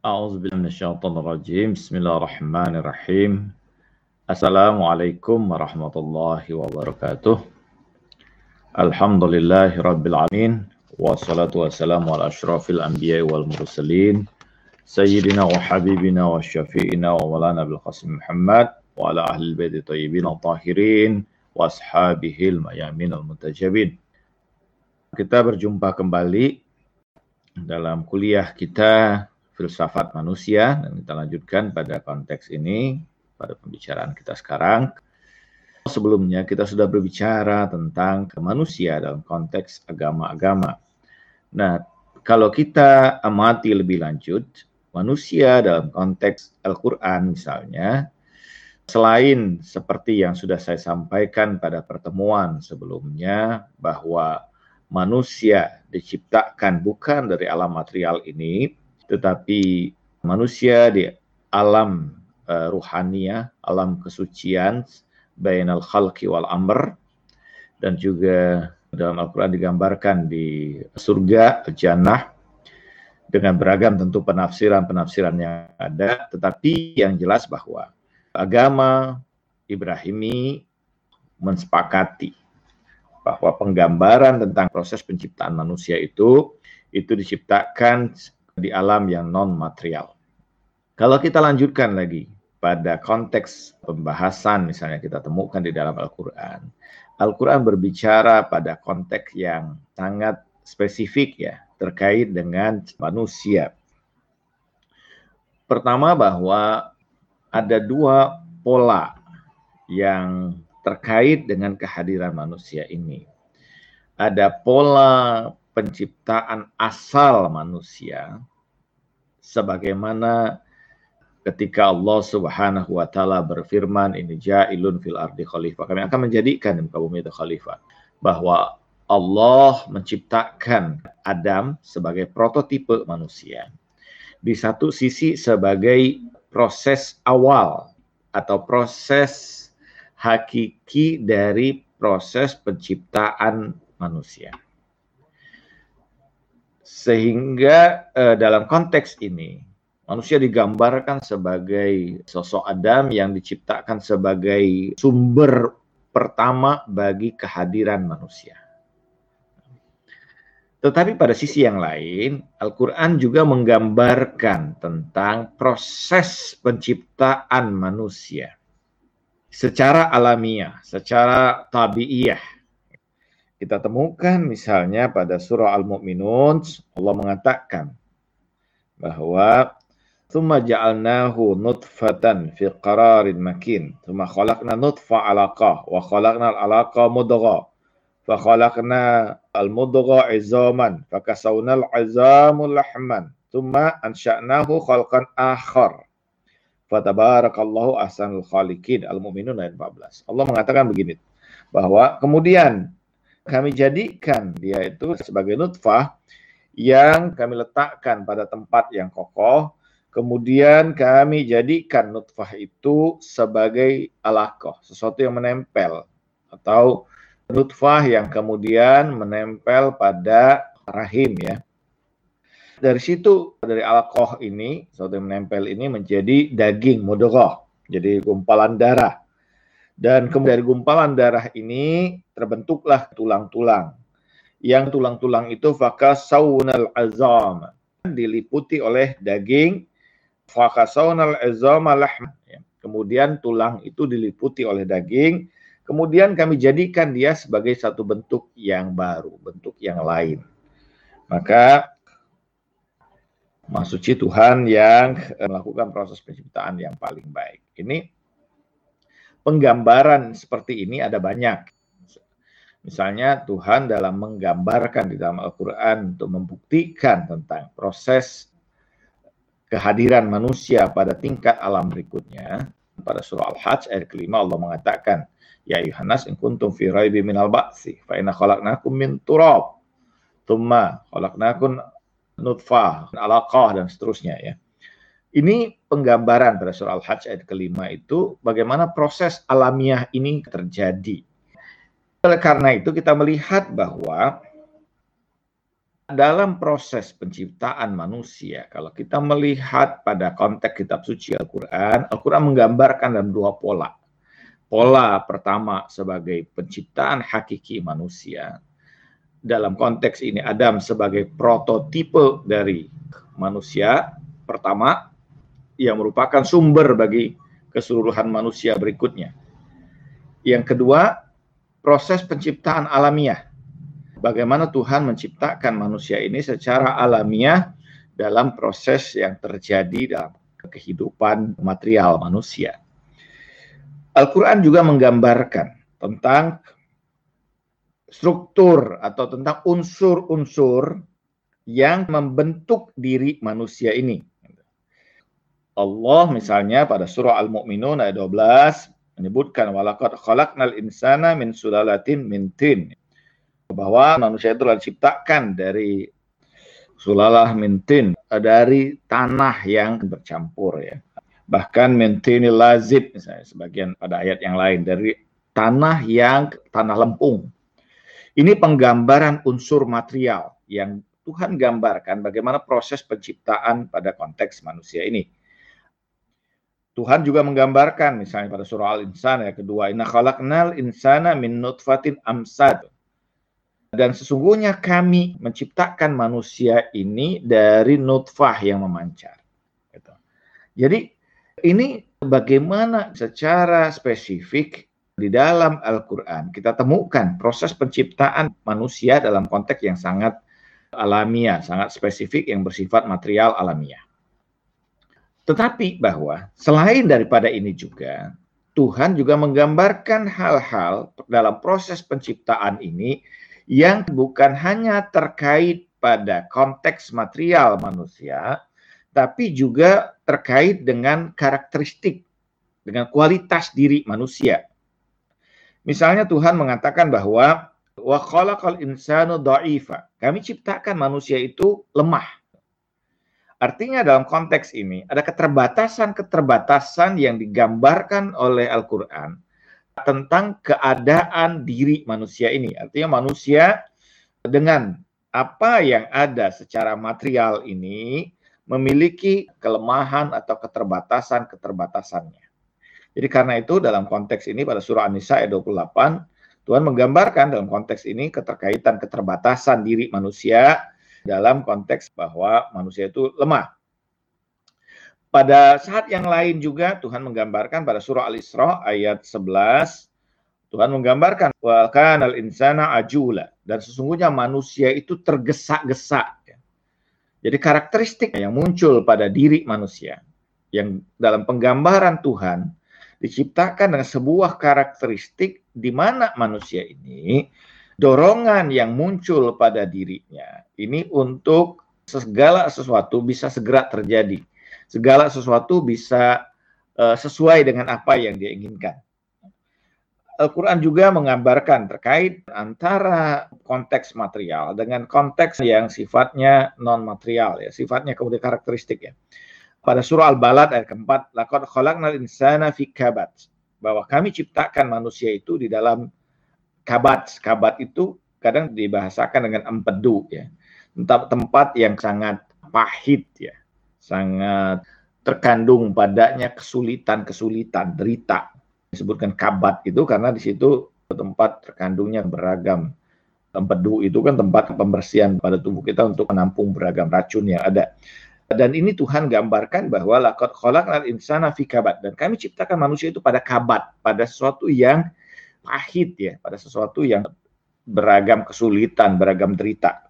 أعوذ بالله من الشيطان الرجيم. بسم الله الرحمن الرحيم. السلام عليكم ورحمة الله وبركاته. الحمد لله رب العالمين والصلاة والسلام على أشرف الأنبياء والمرسلين سيدنا وحبيبنا وشفيئنا ومولانا بالقاسم محمد وعلى أهل البيت الطيبين الطاهرين وأصحابه الميامين المنتجبين Kita berjumpa kembali dalam kuliah kita filsafat manusia dan kita lanjutkan pada konteks ini pada pembicaraan kita sekarang. Sebelumnya kita sudah berbicara tentang manusia dalam konteks agama-agama. Nah, kalau kita amati lebih lanjut, manusia dalam konteks Al-Quran misalnya, selain seperti yang sudah saya sampaikan pada pertemuan sebelumnya, bahwa manusia diciptakan bukan dari alam material ini, tetapi manusia di alam uh, ruhania, alam kesucian, bainal khalqi wal amr, dan juga dalam Al-Quran digambarkan di surga, jannah, dengan beragam tentu penafsiran-penafsiran yang ada, tetapi yang jelas bahwa agama Ibrahimi mensepakati bahwa penggambaran tentang proses penciptaan manusia itu itu diciptakan di alam yang non material. Kalau kita lanjutkan lagi pada konteks pembahasan misalnya kita temukan di dalam Al-Qur'an. Al-Qur'an berbicara pada konteks yang sangat spesifik ya terkait dengan manusia. Pertama bahwa ada dua pola yang terkait dengan kehadiran manusia ini. Ada pola penciptaan asal manusia sebagaimana ketika Allah Subhanahu wa taala berfirman ini ja'ilun fil ardi khalifah. Kami akan menjadikan di muka bumi itu khalifah. Bahwa Allah menciptakan Adam sebagai prototipe manusia. Di satu sisi sebagai proses awal atau proses hakiki dari proses penciptaan manusia. Sehingga eh, dalam konteks ini manusia digambarkan sebagai sosok Adam yang diciptakan sebagai sumber pertama bagi kehadiran manusia. Tetapi pada sisi yang lain, Al-Quran juga menggambarkan tentang proses penciptaan manusia secara alamiah, secara tabiiyah kita temukan misalnya pada surah Al-Mu'minun Allah mengatakan bahwa Thumma ja'alnahu nutfatan fi qararin makin. Thumma khalaqna nutfa alaqah. Wa khalaqna al-alaqa. Fa khalaqna al-mudghah izaman. Fa kasawna al-izamu lahman. Thumma khalqan khaliqin. Al-Mu'minun ayat 14. Allah mengatakan begini. Bahwa kemudian kami jadikan dia itu sebagai nutfah yang kami letakkan pada tempat yang kokoh, kemudian kami jadikan nutfah itu sebagai alakoh, sesuatu yang menempel, atau nutfah yang kemudian menempel pada rahim ya. Dari situ dari alkoh ini yang menempel ini menjadi daging mudghah jadi gumpalan darah dan kemudian dari gumpalan darah ini terbentuklah tulang-tulang. Yang tulang-tulang itu fakasaunal azam. Diliputi oleh daging fakasaunal azam lahm kemudian tulang itu diliputi oleh daging. Kemudian kami jadikan dia sebagai satu bentuk yang baru bentuk yang lain. Maka Maksudnya Tuhan yang melakukan proses penciptaan yang paling baik. Ini penggambaran seperti ini ada banyak. Misalnya Tuhan dalam menggambarkan di dalam Al-Quran untuk membuktikan tentang proses kehadiran manusia pada tingkat alam berikutnya. Pada surah Al-Hajj ayat kelima Allah mengatakan, Ya Yohanes, in kuntum fi raibi minal ba'si, fa inna khalaqnakum min turab. Tumma khalaqnakum nutfah, alaqah dan seterusnya ya. Ini penggambaran pada surah Al-Hajj ayat kelima itu bagaimana proses alamiah ini terjadi. Oleh karena itu kita melihat bahwa dalam proses penciptaan manusia, kalau kita melihat pada konteks kitab suci Al-Quran, Al-Quran menggambarkan dalam dua pola. Pola pertama sebagai penciptaan hakiki manusia. Dalam konteks ini Adam sebagai prototipe dari manusia pertama yang merupakan sumber bagi keseluruhan manusia berikutnya. Yang kedua, proses penciptaan alamiah bagaimana Tuhan menciptakan manusia ini secara alamiah dalam proses yang terjadi dalam kehidupan material manusia. Al-Quran juga menggambarkan tentang struktur atau tentang unsur-unsur yang membentuk diri manusia ini. Allah misalnya pada surah Al-Mu'minun ayat 12 menyebutkan walaqad khalaqnal insana min sulalatin min tin bahwa manusia itu diciptakan dari sulalah mintin dari tanah yang bercampur ya. Bahkan mintinil lazib misalnya sebagian pada ayat yang lain dari tanah yang tanah lempung. Ini penggambaran unsur material yang Tuhan gambarkan bagaimana proses penciptaan pada konteks manusia ini Tuhan juga menggambarkan misalnya pada surah Al-Insan ya kedua inna khalaqnal insana min nutfatin amsad dan sesungguhnya kami menciptakan manusia ini dari nutfah yang memancar. Gitu. Jadi ini bagaimana secara spesifik di dalam Al-Quran kita temukan proses penciptaan manusia dalam konteks yang sangat alamiah, sangat spesifik yang bersifat material alamiah. Tetapi bahwa selain daripada ini juga, Tuhan juga menggambarkan hal-hal dalam proses penciptaan ini yang bukan hanya terkait pada konteks material manusia, tapi juga terkait dengan karakteristik, dengan kualitas diri manusia. Misalnya Tuhan mengatakan bahwa wa insanu. Kami ciptakan manusia itu lemah. Artinya dalam konteks ini ada keterbatasan-keterbatasan yang digambarkan oleh Al-Qur'an tentang keadaan diri manusia ini. Artinya manusia dengan apa yang ada secara material ini memiliki kelemahan atau keterbatasan-keterbatasannya. Jadi karena itu dalam konteks ini pada surah An-Nisa ayat 28 Tuhan menggambarkan dalam konteks ini keterkaitan keterbatasan diri manusia dalam konteks bahwa manusia itu lemah. Pada saat yang lain juga Tuhan menggambarkan pada surah Al-Isra ayat 11 Tuhan menggambarkan wal kanal insana ajula dan sesungguhnya manusia itu tergesa-gesa. Jadi karakteristik yang muncul pada diri manusia yang dalam penggambaran Tuhan diciptakan dengan sebuah karakteristik di mana manusia ini dorongan yang muncul pada dirinya ini untuk segala sesuatu bisa segera terjadi segala sesuatu bisa uh, sesuai dengan apa yang dia inginkan. Al-Quran juga menggambarkan terkait antara konteks material dengan konteks yang sifatnya non material ya, sifatnya kemudian karakteristik ya. Pada surah Al-Balad ayat keempat, laqad khalaqnal insana fi kabat. Bahwa kami ciptakan manusia itu di dalam kabat. Kabat itu kadang dibahasakan dengan empedu ya. Tempat tempat yang sangat pahit ya sangat terkandung padanya kesulitan-kesulitan, derita. Disebutkan kabat itu karena di situ tempat terkandungnya beragam empedu itu kan tempat pembersihan pada tubuh kita untuk menampung beragam racun yang ada. Dan ini Tuhan gambarkan bahwa lakot khalaqnal insana fi kabat dan kami ciptakan manusia itu pada kabat, pada sesuatu yang pahit ya, pada sesuatu yang beragam kesulitan, beragam derita.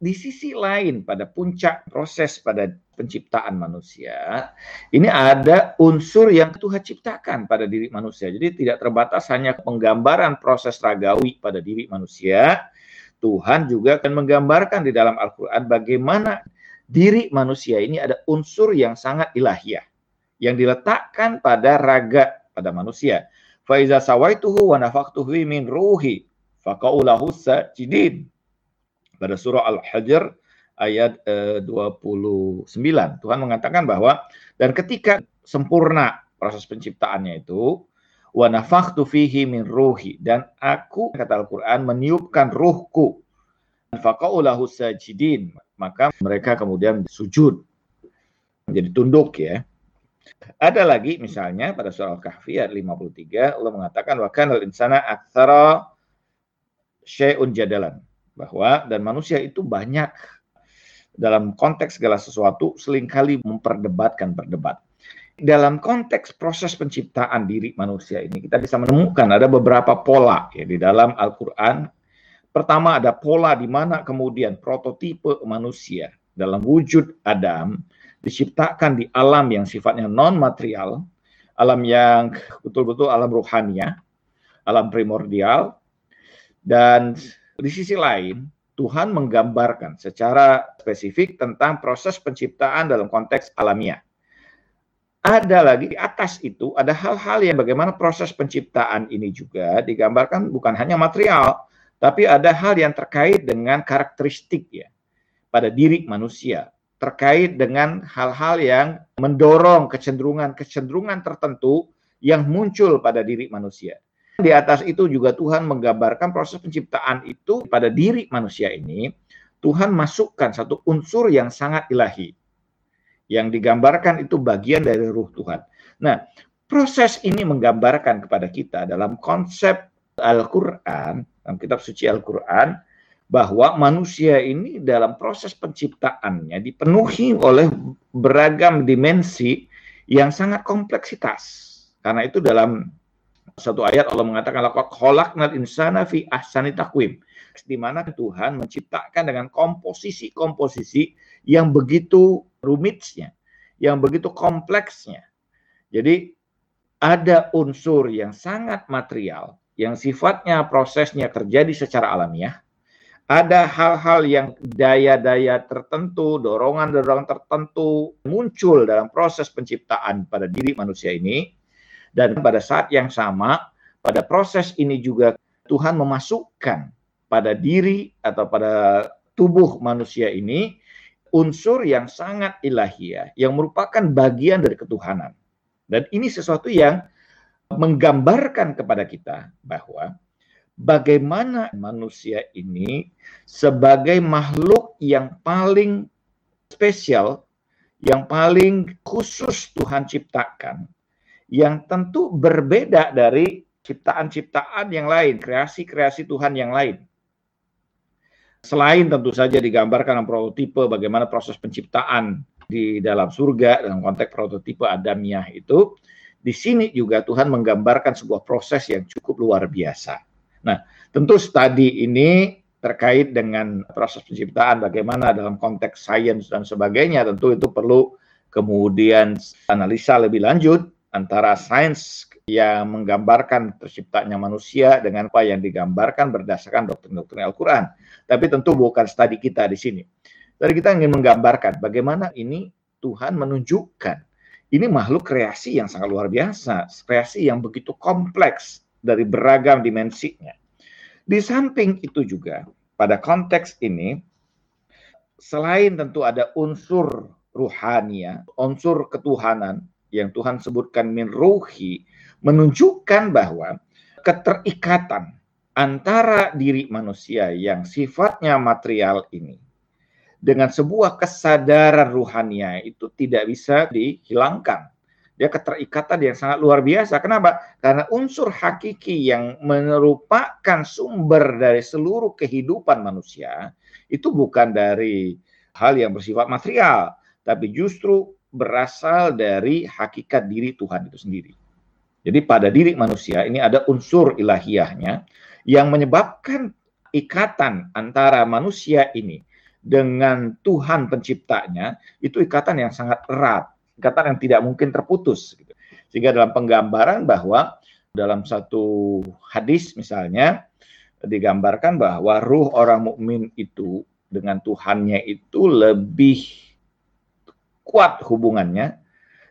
Di sisi lain pada puncak proses pada penciptaan manusia ini ada unsur yang Tuhan ciptakan pada diri manusia. Jadi tidak terbatas hanya penggambaran proses ragawi pada diri manusia Tuhan juga akan menggambarkan di dalam Al-Quran bagaimana diri manusia ini ada unsur yang sangat ilahiyah yang diletakkan pada raga pada manusia faiza sawaituhu wa nafaqtuhu min ruhi faqaulahu sajidin pada surah Al-Hajr ayat eh, 29. Tuhan mengatakan bahwa dan ketika sempurna proses penciptaannya itu wa nafakhtu fihi min ruhi dan aku kata Al-Qur'an meniupkan ruhku faqaulahu sajidin. Maka mereka kemudian sujud. Menjadi tunduk ya. Ada lagi misalnya pada surah Al-Kahfi ayat 53 Allah mengatakan wa kanal insana aktsara syai'un jadalan bahwa dan manusia itu banyak dalam konteks segala sesuatu sering kali memperdebatkan berdebat. Dalam konteks proses penciptaan diri manusia ini kita bisa menemukan ada beberapa pola ya di dalam Al-Qur'an. Pertama ada pola di mana kemudian prototipe manusia dalam wujud Adam diciptakan di alam yang sifatnya non material, alam yang betul-betul alam ruhania, alam primordial dan di sisi lain Tuhan menggambarkan secara spesifik tentang proses penciptaan dalam konteks alamiah. Ada lagi di atas itu ada hal-hal yang bagaimana proses penciptaan ini juga digambarkan bukan hanya material, tapi ada hal yang terkait dengan karakteristik ya pada diri manusia, terkait dengan hal-hal yang mendorong kecenderungan-kecenderungan tertentu yang muncul pada diri manusia. Di atas itu juga Tuhan menggambarkan proses penciptaan itu pada diri manusia ini. Tuhan masukkan satu unsur yang sangat ilahi. Yang digambarkan itu bagian dari ruh Tuhan. Nah, proses ini menggambarkan kepada kita dalam konsep Al-Quran, dalam kitab suci Al-Quran, bahwa manusia ini dalam proses penciptaannya dipenuhi oleh beragam dimensi yang sangat kompleksitas. Karena itu dalam satu ayat Allah mengatakan khalaqnal insana fi ahsani taqwim di mana Tuhan menciptakan dengan komposisi-komposisi yang begitu rumitnya, yang begitu kompleksnya. Jadi ada unsur yang sangat material yang sifatnya prosesnya terjadi secara alamiah. Ada hal-hal yang daya-daya tertentu, dorongan-dorongan tertentu muncul dalam proses penciptaan pada diri manusia ini dan pada saat yang sama, pada proses ini juga Tuhan memasukkan pada diri atau pada tubuh manusia ini unsur yang sangat ilahiyah, yang merupakan bagian dari ketuhanan. Dan ini sesuatu yang menggambarkan kepada kita bahwa bagaimana manusia ini sebagai makhluk yang paling spesial, yang paling khusus Tuhan ciptakan, yang tentu berbeda dari ciptaan-ciptaan yang lain, kreasi-kreasi Tuhan yang lain. Selain tentu saja digambarkan dalam prototipe bagaimana proses penciptaan di dalam surga dalam konteks prototipe Adamiah itu, di sini juga Tuhan menggambarkan sebuah proses yang cukup luar biasa. Nah, tentu studi ini terkait dengan proses penciptaan bagaimana dalam konteks sains dan sebagainya tentu itu perlu kemudian analisa lebih lanjut antara sains yang menggambarkan terciptanya manusia dengan apa yang digambarkan berdasarkan doktrin-doktrin Al-Quran. Tapi tentu bukan studi kita di sini. Tadi kita ingin menggambarkan bagaimana ini Tuhan menunjukkan ini makhluk kreasi yang sangat luar biasa, kreasi yang begitu kompleks dari beragam dimensinya. Di samping itu juga pada konteks ini selain tentu ada unsur ruhania, unsur ketuhanan yang Tuhan sebutkan min ruhi menunjukkan bahwa keterikatan antara diri manusia yang sifatnya material ini dengan sebuah kesadaran ruhania itu tidak bisa dihilangkan. Dia keterikatan yang sangat luar biasa. Kenapa? Karena unsur hakiki yang merupakan sumber dari seluruh kehidupan manusia itu bukan dari hal yang bersifat material, tapi justru berasal dari hakikat diri Tuhan itu sendiri. Jadi pada diri manusia ini ada unsur ilahiyahnya yang menyebabkan ikatan antara manusia ini dengan Tuhan penciptanya itu ikatan yang sangat erat, ikatan yang tidak mungkin terputus. Gitu. Sehingga dalam penggambaran bahwa dalam satu hadis misalnya digambarkan bahwa ruh orang mukmin itu dengan Tuhannya itu lebih kuat hubungannya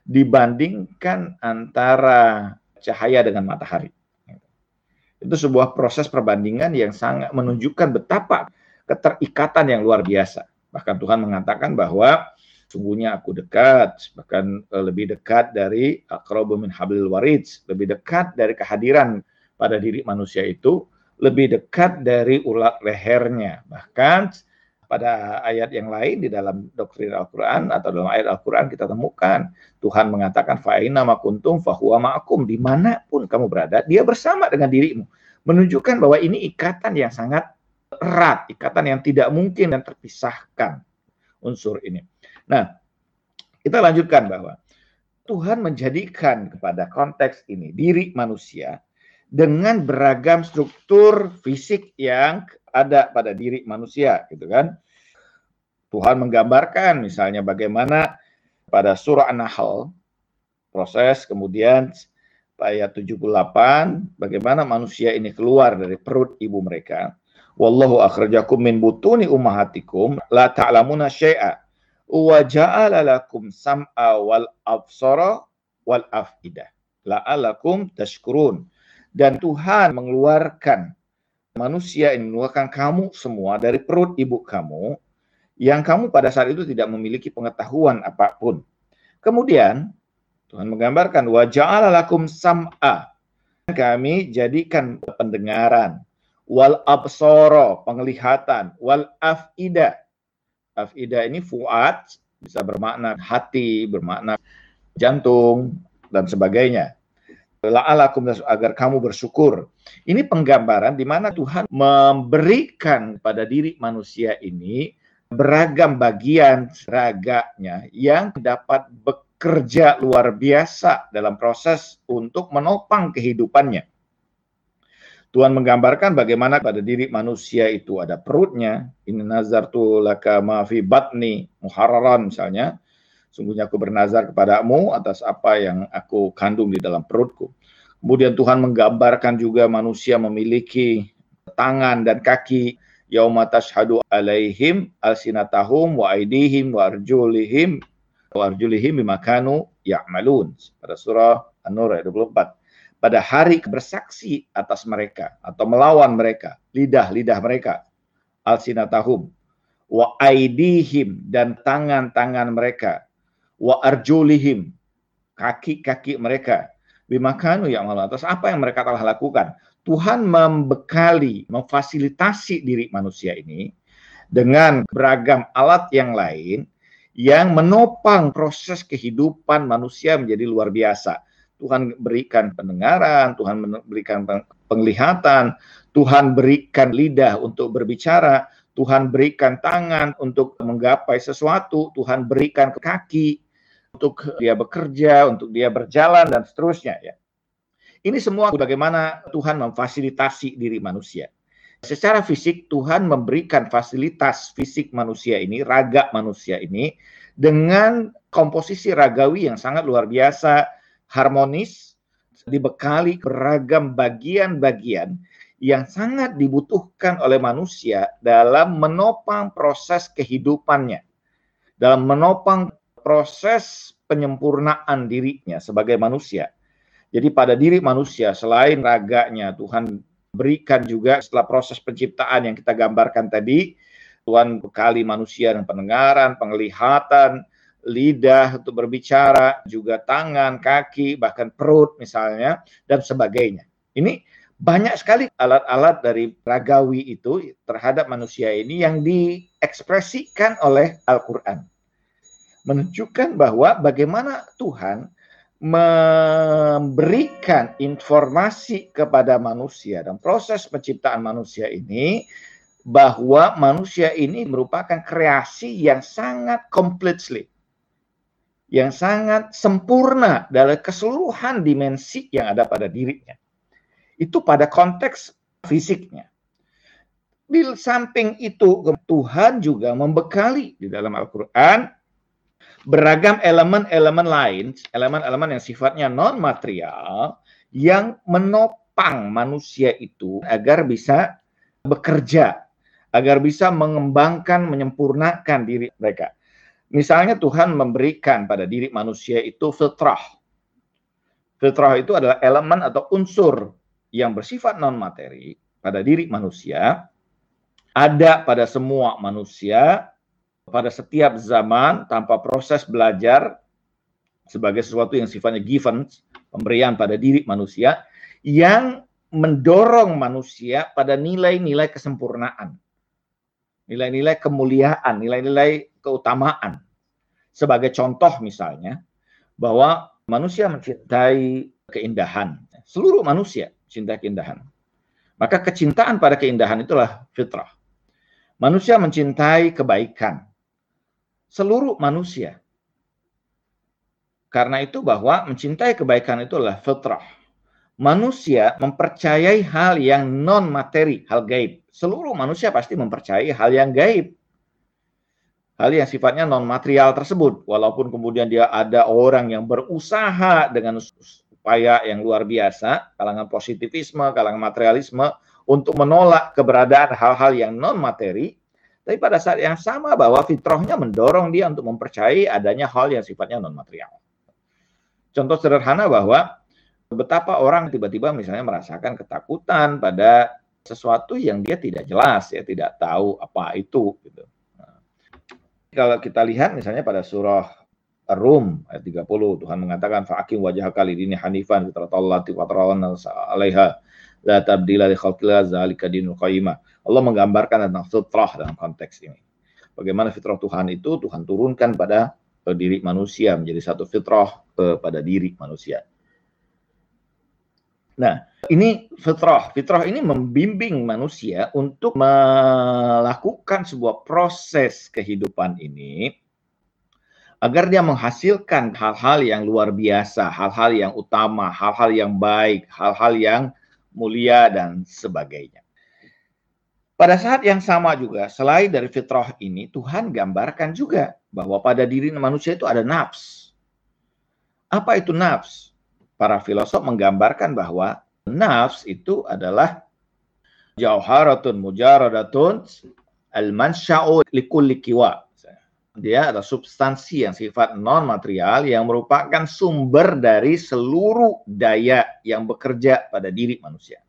dibandingkan antara cahaya dengan matahari. Itu sebuah proses perbandingan yang sangat menunjukkan betapa keterikatan yang luar biasa. Bahkan Tuhan mengatakan bahwa sungguhnya aku dekat, bahkan eh, lebih dekat dari akrabu min hablil warid, lebih dekat dari kehadiran pada diri manusia itu lebih dekat dari ulat lehernya. Bahkan pada ayat yang lain di dalam doktrin Al-Quran atau dalam ayat Al-Quran kita temukan Tuhan mengatakan fa'ina makuntum fahuwa ma'akum. Di mana pun kamu berada dia bersama dengan dirimu. Menunjukkan bahwa ini ikatan yang sangat erat ikatan yang tidak mungkin dan terpisahkan unsur ini nah kita lanjutkan bahwa Tuhan menjadikan kepada konteks ini diri manusia dengan beragam struktur fisik yang ada pada diri manusia gitu kan. Tuhan menggambarkan misalnya bagaimana pada surah An-Nahl proses kemudian ayat 78 bagaimana manusia ini keluar dari perut ibu mereka. Wallahu akhrajakum min butuni ummahatikum la ta'lamuna syai'a wa ja'ala lakum sam'a wal absara wal af'idah la'alakum tashkurun. Dan Tuhan mengeluarkan manusia ini mengeluarkan kamu semua dari perut ibu kamu yang kamu pada saat itu tidak memiliki pengetahuan apa pun. Kemudian Tuhan menggambarkan wa ja'ala lakum sam'a. Kami jadikan pendengaran. Wal absara penglihatan. Wal afida Afida ini fuad bisa bermakna hati, bermakna jantung dan sebagainya. La'alakum agar kamu bersyukur. Ini penggambaran di mana Tuhan memberikan pada diri manusia ini beragam bagian raganya yang dapat bekerja luar biasa dalam proses untuk menopang kehidupannya. Tuhan menggambarkan bagaimana pada diri manusia itu ada perutnya. Ini nazar tu laka maafi batni muhararan misalnya. Sungguhnya aku bernazar kepadamu atas apa yang aku kandung di dalam perutku. Kemudian Tuhan menggambarkan juga manusia memiliki tangan dan kaki. Yauma tashhadu alaihim alsinatahum wa aidihim wa arjulihim wa arjulihim bimakanu ya'malun. Pada surah An-Nur ayat 24 pada hari bersaksi atas mereka atau melawan mereka, lidah-lidah mereka, alsinatahum, wa aidihim dan tangan-tangan mereka, wa arjulihim, kaki-kaki mereka, bimakanu yang malu atas apa yang mereka telah lakukan. Tuhan membekali, memfasilitasi diri manusia ini dengan beragam alat yang lain yang menopang proses kehidupan manusia menjadi luar biasa Tuhan berikan pendengaran, Tuhan berikan penglihatan, Tuhan berikan lidah untuk berbicara, Tuhan berikan tangan untuk menggapai sesuatu, Tuhan berikan kaki untuk dia bekerja, untuk dia berjalan dan seterusnya ya. Ini semua bagaimana Tuhan memfasilitasi diri manusia. Secara fisik Tuhan memberikan fasilitas fisik manusia ini, raga manusia ini dengan komposisi ragawi yang sangat luar biasa harmonis, dibekali beragam bagian-bagian yang sangat dibutuhkan oleh manusia dalam menopang proses kehidupannya, dalam menopang proses penyempurnaan dirinya sebagai manusia. Jadi pada diri manusia selain raganya Tuhan berikan juga setelah proses penciptaan yang kita gambarkan tadi, Tuhan bekali manusia dengan pendengaran, penglihatan, lidah untuk berbicara, juga tangan, kaki, bahkan perut misalnya, dan sebagainya. Ini banyak sekali alat-alat dari ragawi itu terhadap manusia ini yang diekspresikan oleh Al-Quran. Menunjukkan bahwa bagaimana Tuhan memberikan informasi kepada manusia dan proses penciptaan manusia ini bahwa manusia ini merupakan kreasi yang sangat completely yang sangat sempurna dalam keseluruhan dimensi yang ada pada dirinya. Itu pada konteks fisiknya. Di samping itu, Tuhan juga membekali di dalam Al-Quran beragam elemen-elemen lain, elemen-elemen yang sifatnya non-material, yang menopang manusia itu agar bisa bekerja, agar bisa mengembangkan, menyempurnakan diri mereka. Misalnya Tuhan memberikan pada diri manusia itu fitrah. Fitrah itu adalah elemen atau unsur yang bersifat non materi pada diri manusia, ada pada semua manusia pada setiap zaman tanpa proses belajar sebagai sesuatu yang sifatnya given, pemberian pada diri manusia yang mendorong manusia pada nilai-nilai kesempurnaan. Nilai-nilai kemuliaan, nilai-nilai keutamaan. Sebagai contoh misalnya, bahwa manusia mencintai keindahan. Seluruh manusia cinta keindahan. Maka kecintaan pada keindahan itulah fitrah. Manusia mencintai kebaikan. Seluruh manusia. Karena itu bahwa mencintai kebaikan itulah fitrah. Manusia mempercayai hal yang non materi, hal gaib. Seluruh manusia pasti mempercayai hal yang gaib. Hal yang sifatnya non material tersebut, walaupun kemudian dia ada orang yang berusaha dengan upaya yang luar biasa, kalangan positivisme, kalangan materialisme, untuk menolak keberadaan hal-hal yang non materi, tapi pada saat yang sama bahwa fitrahnya mendorong dia untuk mempercayai adanya hal yang sifatnya non material. Contoh sederhana bahwa betapa orang tiba-tiba misalnya merasakan ketakutan pada sesuatu yang dia tidak jelas ya tidak tahu apa itu gitu. Nah, kalau kita lihat misalnya pada surah Rum ayat 30 Tuhan mengatakan fa'akim wajah kali ini hanifan fitratallati fatrawan alaiha la tabdila li khalqillah zalika dinul qayyimah. Allah menggambarkan tentang fitrah dalam konteks ini. Bagaimana fitrah Tuhan itu Tuhan turunkan pada diri manusia menjadi satu fitrah pada diri manusia. Nah, ini fitrah. Fitrah ini membimbing manusia untuk melakukan sebuah proses kehidupan ini agar dia menghasilkan hal-hal yang luar biasa, hal-hal yang utama, hal-hal yang baik, hal-hal yang mulia, dan sebagainya. Pada saat yang sama juga, selain dari fitrah ini, Tuhan gambarkan juga bahwa pada diri manusia itu ada nafs. Apa itu nafs? Para filosof menggambarkan bahwa nafs itu adalah jauharatun mujaradatun al-mansya'u likulli kiwa. Dia adalah substansi yang sifat non material yang merupakan sumber dari seluruh daya yang bekerja pada diri manusia.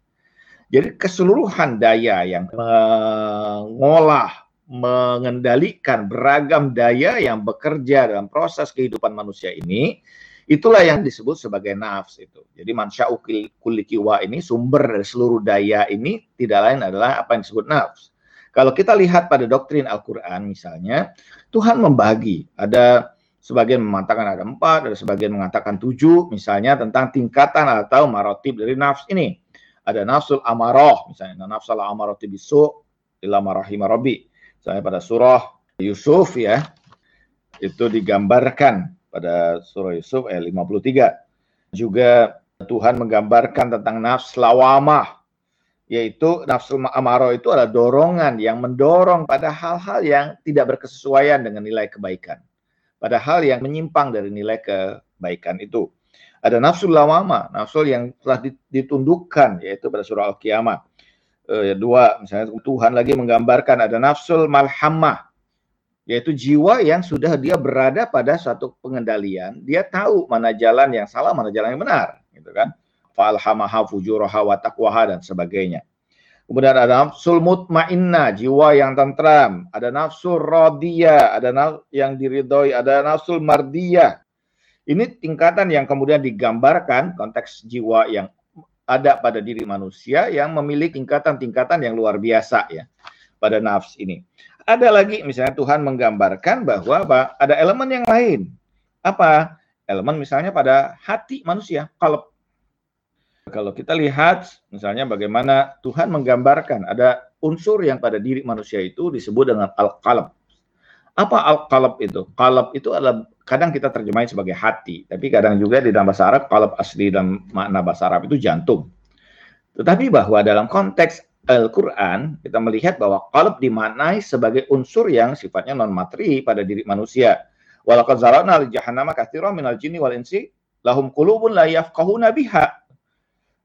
Jadi keseluruhan daya yang mengolah, mengendalikan beragam daya yang bekerja dalam proses kehidupan manusia ini, itulah yang disebut sebagai nafs itu. Jadi mansya kulikiwa ini sumber dari seluruh daya ini tidak lain adalah apa yang disebut nafs. Kalau kita lihat pada doktrin Al-Quran misalnya, Tuhan membagi. Ada sebagian mengatakan ada empat, ada sebagian mengatakan tujuh, misalnya tentang tingkatan atau marotib dari nafs ini. Ada nafsul amaroh, misalnya nafsul amaroh tibisu, ila marahim rabbi. Misalnya pada surah Yusuf ya, itu digambarkan pada surah Yusuf ayat 53. Juga Tuhan menggambarkan tentang nafs lawamah, yaitu nafsu amaro itu adalah dorongan yang mendorong pada hal-hal yang tidak berkesesuaian dengan nilai kebaikan. Pada hal yang menyimpang dari nilai kebaikan itu. Ada nafsu lawama, nafsu yang telah ditundukkan, yaitu pada surah Al-Qiyamah. E, dua, misalnya Tuhan lagi menggambarkan ada nafsul malhamah, yaitu jiwa yang sudah dia berada pada suatu pengendalian, dia tahu mana jalan yang salah, mana jalan yang benar, gitu kan? falhamaha fujuraha wa dan sebagainya. Kemudian ada nafsul mutmainnah, jiwa yang tentram, ada nafsul radiyah, ada yang diridhoi, ada nafsul mardiyah. Ini tingkatan yang kemudian digambarkan konteks jiwa yang ada pada diri manusia yang memiliki tingkatan-tingkatan yang luar biasa ya pada nafs ini. Ada lagi misalnya Tuhan menggambarkan bahwa ada elemen yang lain. Apa? Elemen misalnya pada hati manusia, kalau kalau kita lihat misalnya bagaimana Tuhan menggambarkan ada unsur yang pada diri manusia itu disebut dengan al-qalb. Apa al-qalb itu? Qalb itu adalah kadang kita terjemahin sebagai hati, tapi kadang juga di dalam bahasa Arab qalb asli dan makna bahasa Arab itu jantung. Tetapi bahwa dalam konteks Al-Quran, kita melihat bahwa qalb dimaknai sebagai unsur yang sifatnya non-materi pada diri manusia. Walaqad zarana li jahannama katsiran minal jinni wal insi lahum qulubun la yafqahuna biha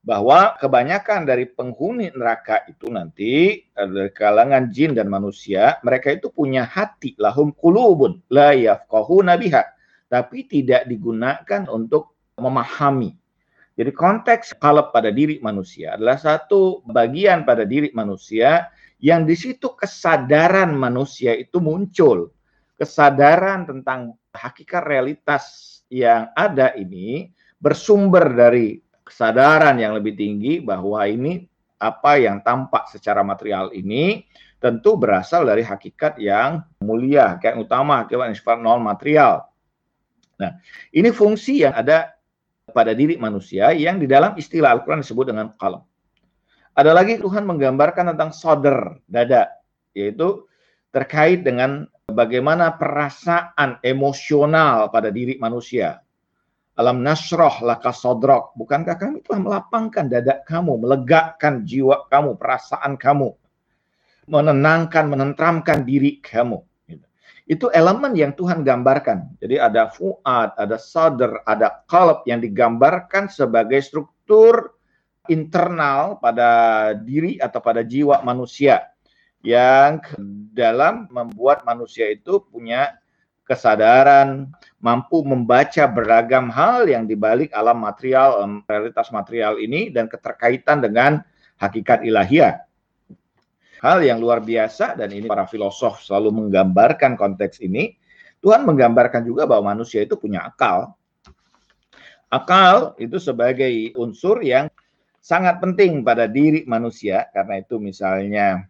bahwa kebanyakan dari penghuni neraka itu nanti dari kalangan jin dan manusia, mereka itu punya hati lahum kulubun la yafqahuna biha, tapi tidak digunakan untuk memahami. Jadi konteks kalab pada diri manusia adalah satu bagian pada diri manusia yang di situ kesadaran manusia itu muncul. Kesadaran tentang hakikat realitas yang ada ini bersumber dari kesadaran yang lebih tinggi bahwa ini apa yang tampak secara material ini tentu berasal dari hakikat yang mulia, hakikat utama, hakikat yang non material. Nah, ini fungsi yang ada pada diri manusia yang di dalam istilah Al-Quran disebut dengan kalam. Ada lagi Tuhan menggambarkan tentang soder, dada, yaitu terkait dengan bagaimana perasaan emosional pada diri manusia. Alam nasroh laka sodrok. Bukankah kami telah melapangkan dada kamu, melegakan jiwa kamu, perasaan kamu, menenangkan, menentramkan diri kamu. Itu elemen yang Tuhan gambarkan. Jadi ada fuad, ada sadr, ada kalb yang digambarkan sebagai struktur internal pada diri atau pada jiwa manusia yang dalam membuat manusia itu punya kesadaran, mampu membaca beragam hal yang dibalik alam material, realitas material ini dan keterkaitan dengan hakikat ilahiyah. Hal yang luar biasa dan ini para filosof selalu menggambarkan konteks ini. Tuhan menggambarkan juga bahwa manusia itu punya akal. Akal itu sebagai unsur yang sangat penting pada diri manusia karena itu misalnya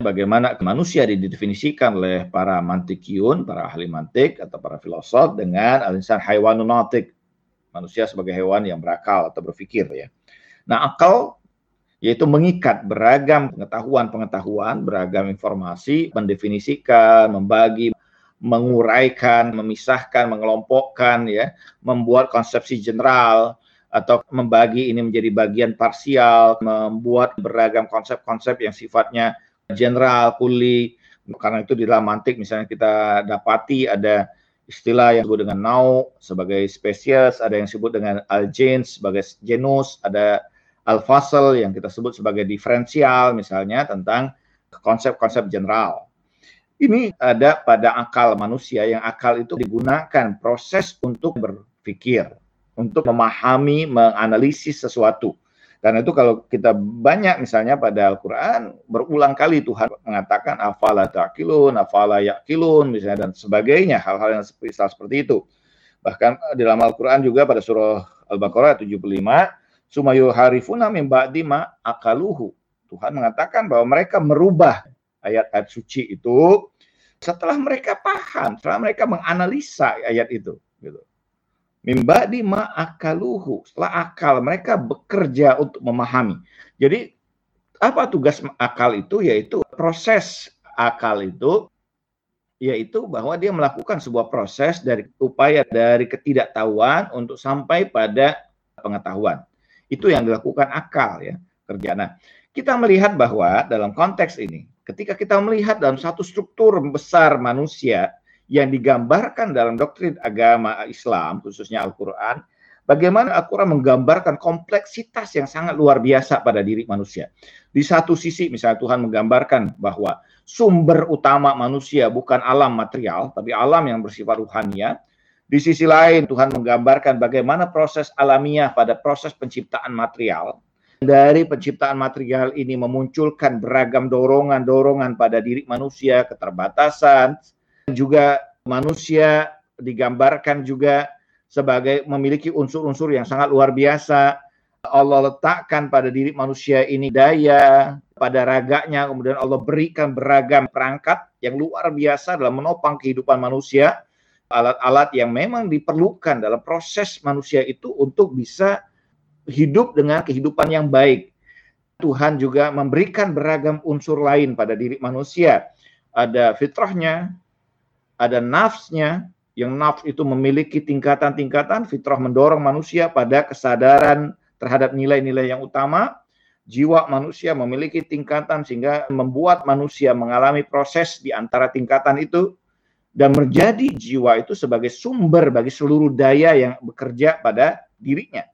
bagaimana manusia didefinisikan oleh para mantikiun, para ahli mantik atau para filosof dengan alisan haiwanunatik. Manusia sebagai hewan yang berakal atau berpikir ya. Nah, akal yaitu mengikat beragam pengetahuan-pengetahuan, beragam informasi, mendefinisikan, membagi, menguraikan, memisahkan, mengelompokkan ya, membuat konsepsi general atau membagi ini menjadi bagian parsial, membuat beragam konsep-konsep yang sifatnya general, kuli. Karena itu di dalam mantik misalnya kita dapati ada istilah yang disebut dengan nau sebagai spesies, ada yang disebut dengan algens sebagai genus, ada alfasel yang kita sebut sebagai diferensial misalnya tentang konsep-konsep general. Ini ada pada akal manusia yang akal itu digunakan proses untuk berpikir, untuk memahami, menganalisis sesuatu. Karena itu kalau kita banyak misalnya pada Al-Quran, berulang kali Tuhan mengatakan afala ta'kilun, afala ya'kilun, misalnya dan sebagainya, hal-hal yang seperti, seperti itu. Bahkan di dalam Al-Quran juga pada surah Al-Baqarah 75, sumayu harifuna min ba'di ma akaluhu. Tuhan mengatakan bahwa mereka merubah ayat-ayat suci itu setelah mereka paham, setelah mereka menganalisa ayat itu. Gitu. Mimba di ma'akaluhu. Setelah akal, mereka bekerja untuk memahami. Jadi, apa tugas akal itu? Yaitu proses akal itu, yaitu bahwa dia melakukan sebuah proses dari upaya dari ketidaktahuan untuk sampai pada pengetahuan. Itu yang dilakukan akal ya kerja. Nah, kita melihat bahwa dalam konteks ini, ketika kita melihat dalam satu struktur besar manusia, yang digambarkan dalam doktrin agama Islam, khususnya Al-Quran, bagaimana Al-Quran menggambarkan kompleksitas yang sangat luar biasa pada diri manusia. Di satu sisi, misalnya Tuhan menggambarkan bahwa sumber utama manusia bukan alam material, tapi alam yang bersifat ruhania. Di sisi lain, Tuhan menggambarkan bagaimana proses alamiah pada proses penciptaan material. Dari penciptaan material ini memunculkan beragam dorongan-dorongan pada diri manusia, keterbatasan, juga manusia digambarkan juga sebagai memiliki unsur-unsur yang sangat luar biasa. Allah letakkan pada diri manusia ini daya, pada raganya, kemudian Allah berikan beragam perangkat yang luar biasa dalam menopang kehidupan manusia, alat-alat yang memang diperlukan dalam proses manusia itu untuk bisa hidup dengan kehidupan yang baik. Tuhan juga memberikan beragam unsur lain pada diri manusia. Ada fitrahnya, ada nafsnya, yang nafs itu memiliki tingkatan-tingkatan, fitrah mendorong manusia pada kesadaran terhadap nilai-nilai yang utama, jiwa manusia memiliki tingkatan sehingga membuat manusia mengalami proses di antara tingkatan itu dan menjadi jiwa itu sebagai sumber bagi seluruh daya yang bekerja pada dirinya.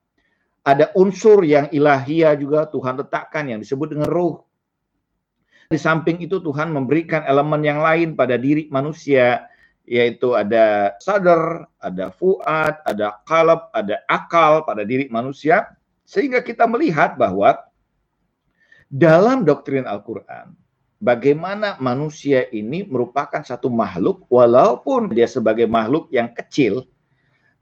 Ada unsur yang ilahiyah juga Tuhan letakkan yang disebut dengan ruh. Di samping itu Tuhan memberikan elemen yang lain pada diri manusia yaitu ada sadar, ada fuad, ada kalab, ada akal pada diri manusia, sehingga kita melihat bahwa dalam doktrin Al-Quran, bagaimana manusia ini merupakan satu makhluk, walaupun dia sebagai makhluk yang kecil,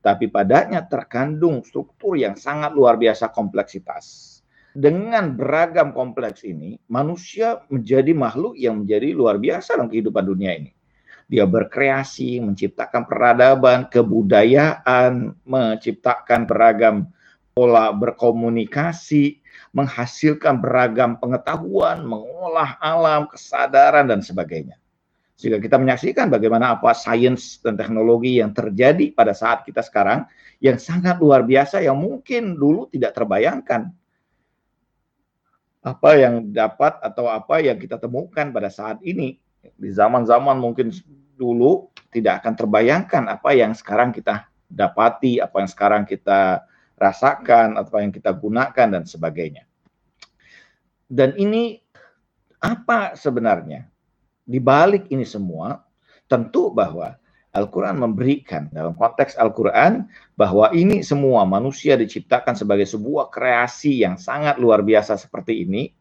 tapi padanya terkandung struktur yang sangat luar biasa kompleksitas. Dengan beragam kompleks ini, manusia menjadi makhluk yang menjadi luar biasa dalam kehidupan dunia ini. Dia berkreasi, menciptakan peradaban, kebudayaan, menciptakan beragam pola berkomunikasi, menghasilkan beragam pengetahuan, mengolah alam, kesadaran, dan sebagainya. Sehingga kita menyaksikan bagaimana apa sains dan teknologi yang terjadi pada saat kita sekarang yang sangat luar biasa yang mungkin dulu tidak terbayangkan. Apa yang dapat atau apa yang kita temukan pada saat ini di zaman-zaman mungkin dulu tidak akan terbayangkan apa yang sekarang kita dapati, apa yang sekarang kita rasakan, apa yang kita gunakan dan sebagainya. Dan ini apa sebenarnya? Di balik ini semua, tentu bahwa Al-Quran memberikan dalam konteks Al-Quran bahwa ini semua manusia diciptakan sebagai sebuah kreasi yang sangat luar biasa seperti ini.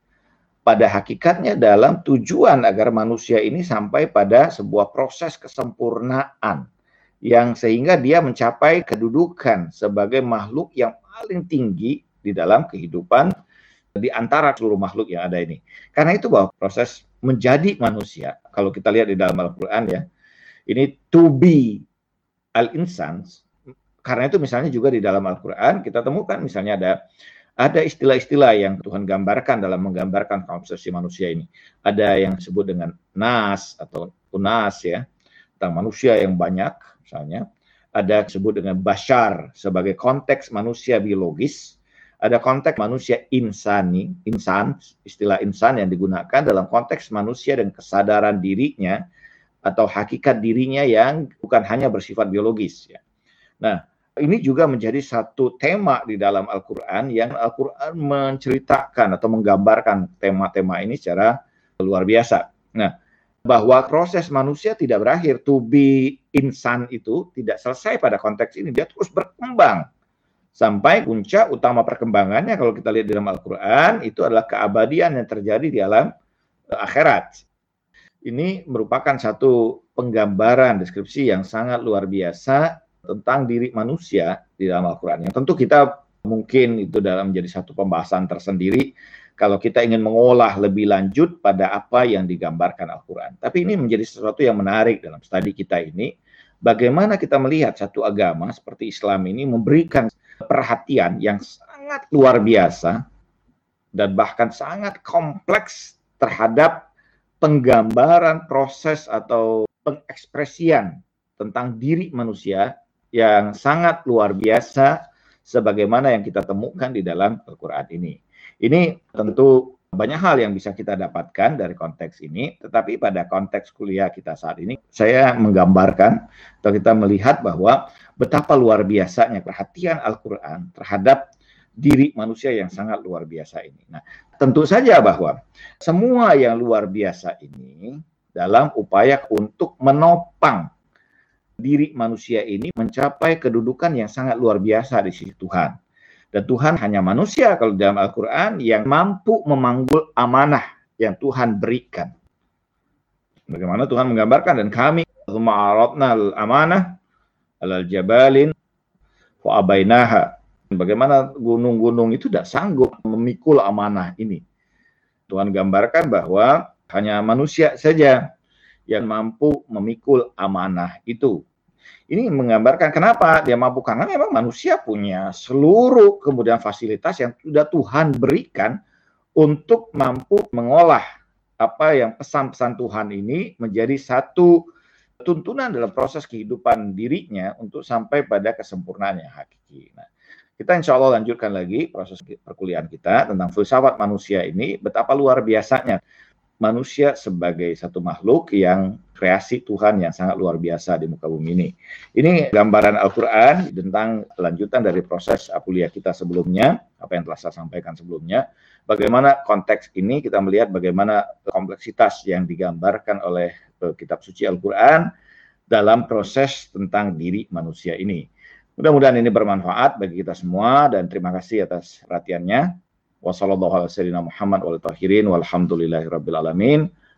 Pada hakikatnya dalam tujuan agar manusia ini sampai pada sebuah proses kesempurnaan yang sehingga dia mencapai kedudukan sebagai makhluk yang paling tinggi di dalam kehidupan di antara seluruh makhluk yang ada ini. Karena itu bahwa proses menjadi manusia, kalau kita lihat di dalam Al-Quran ya, ini to be al-insan, karena itu misalnya juga di dalam Al-Quran kita temukan misalnya ada ada istilah-istilah yang Tuhan gambarkan dalam menggambarkan konsepsi manusia ini. Ada yang disebut dengan nas atau unas ya, tentang manusia yang banyak misalnya. Ada disebut dengan bashar sebagai konteks manusia biologis ada konteks manusia insani, insan, istilah insan yang digunakan dalam konteks manusia dan kesadaran dirinya atau hakikat dirinya yang bukan hanya bersifat biologis ya. Nah, ini juga menjadi satu tema di dalam Al-Qur'an yang Al-Qur'an menceritakan atau menggambarkan tema-tema ini secara luar biasa. Nah, bahwa proses manusia tidak berakhir to be insan itu tidak selesai pada konteks ini, dia terus berkembang sampai puncak utama perkembangannya kalau kita lihat dalam Al-Quran itu adalah keabadian yang terjadi di alam eh, akhirat. Ini merupakan satu penggambaran deskripsi yang sangat luar biasa tentang diri manusia di dalam Al-Quran. Tentu kita mungkin itu dalam menjadi satu pembahasan tersendiri kalau kita ingin mengolah lebih lanjut pada apa yang digambarkan Al-Quran. Tapi ini menjadi sesuatu yang menarik dalam studi kita ini. Bagaimana kita melihat satu agama seperti Islam ini memberikan perhatian yang sangat luar biasa dan bahkan sangat kompleks terhadap penggambaran proses atau pengekspresian tentang diri manusia yang sangat luar biasa sebagaimana yang kita temukan di dalam Al-Quran ini. Ini tentu banyak hal yang bisa kita dapatkan dari konteks ini, tetapi pada konteks kuliah kita saat ini, saya menggambarkan atau kita melihat bahwa betapa luar biasanya perhatian Al-Quran terhadap diri manusia yang sangat luar biasa ini. Nah, tentu saja bahwa semua yang luar biasa ini dalam upaya untuk menopang diri manusia ini mencapai kedudukan yang sangat luar biasa di sisi Tuhan. Dan Tuhan hanya manusia kalau dalam Al-Quran yang mampu memanggul amanah yang Tuhan berikan. Bagaimana Tuhan menggambarkan dan kami ma'aratna amanah alal jabalin wa abainaha. Bagaimana gunung-gunung itu tidak sanggup memikul amanah ini. Tuhan gambarkan bahwa hanya manusia saja yang mampu memikul amanah itu. Ini menggambarkan kenapa dia mampu karena memang manusia punya seluruh kemudian fasilitas yang sudah Tuhan berikan untuk mampu mengolah apa yang pesan-pesan Tuhan ini menjadi satu tuntunan dalam proses kehidupan dirinya untuk sampai pada kesempurnaan yang hakiki. Nah, kita insya Allah lanjutkan lagi proses perkuliahan kita tentang filsafat manusia ini betapa luar biasanya manusia sebagai satu makhluk yang kreasi Tuhan yang sangat luar biasa di muka bumi ini. Ini gambaran Al-Quran tentang lanjutan dari proses kuliah kita sebelumnya, apa yang telah saya sampaikan sebelumnya. Bagaimana konteks ini kita melihat bagaimana kompleksitas yang digambarkan oleh uh, kitab suci Al-Quran dalam proses tentang diri manusia ini. Mudah-mudahan ini bermanfaat bagi kita semua dan terima kasih atas perhatiannya. Wassalamualaikum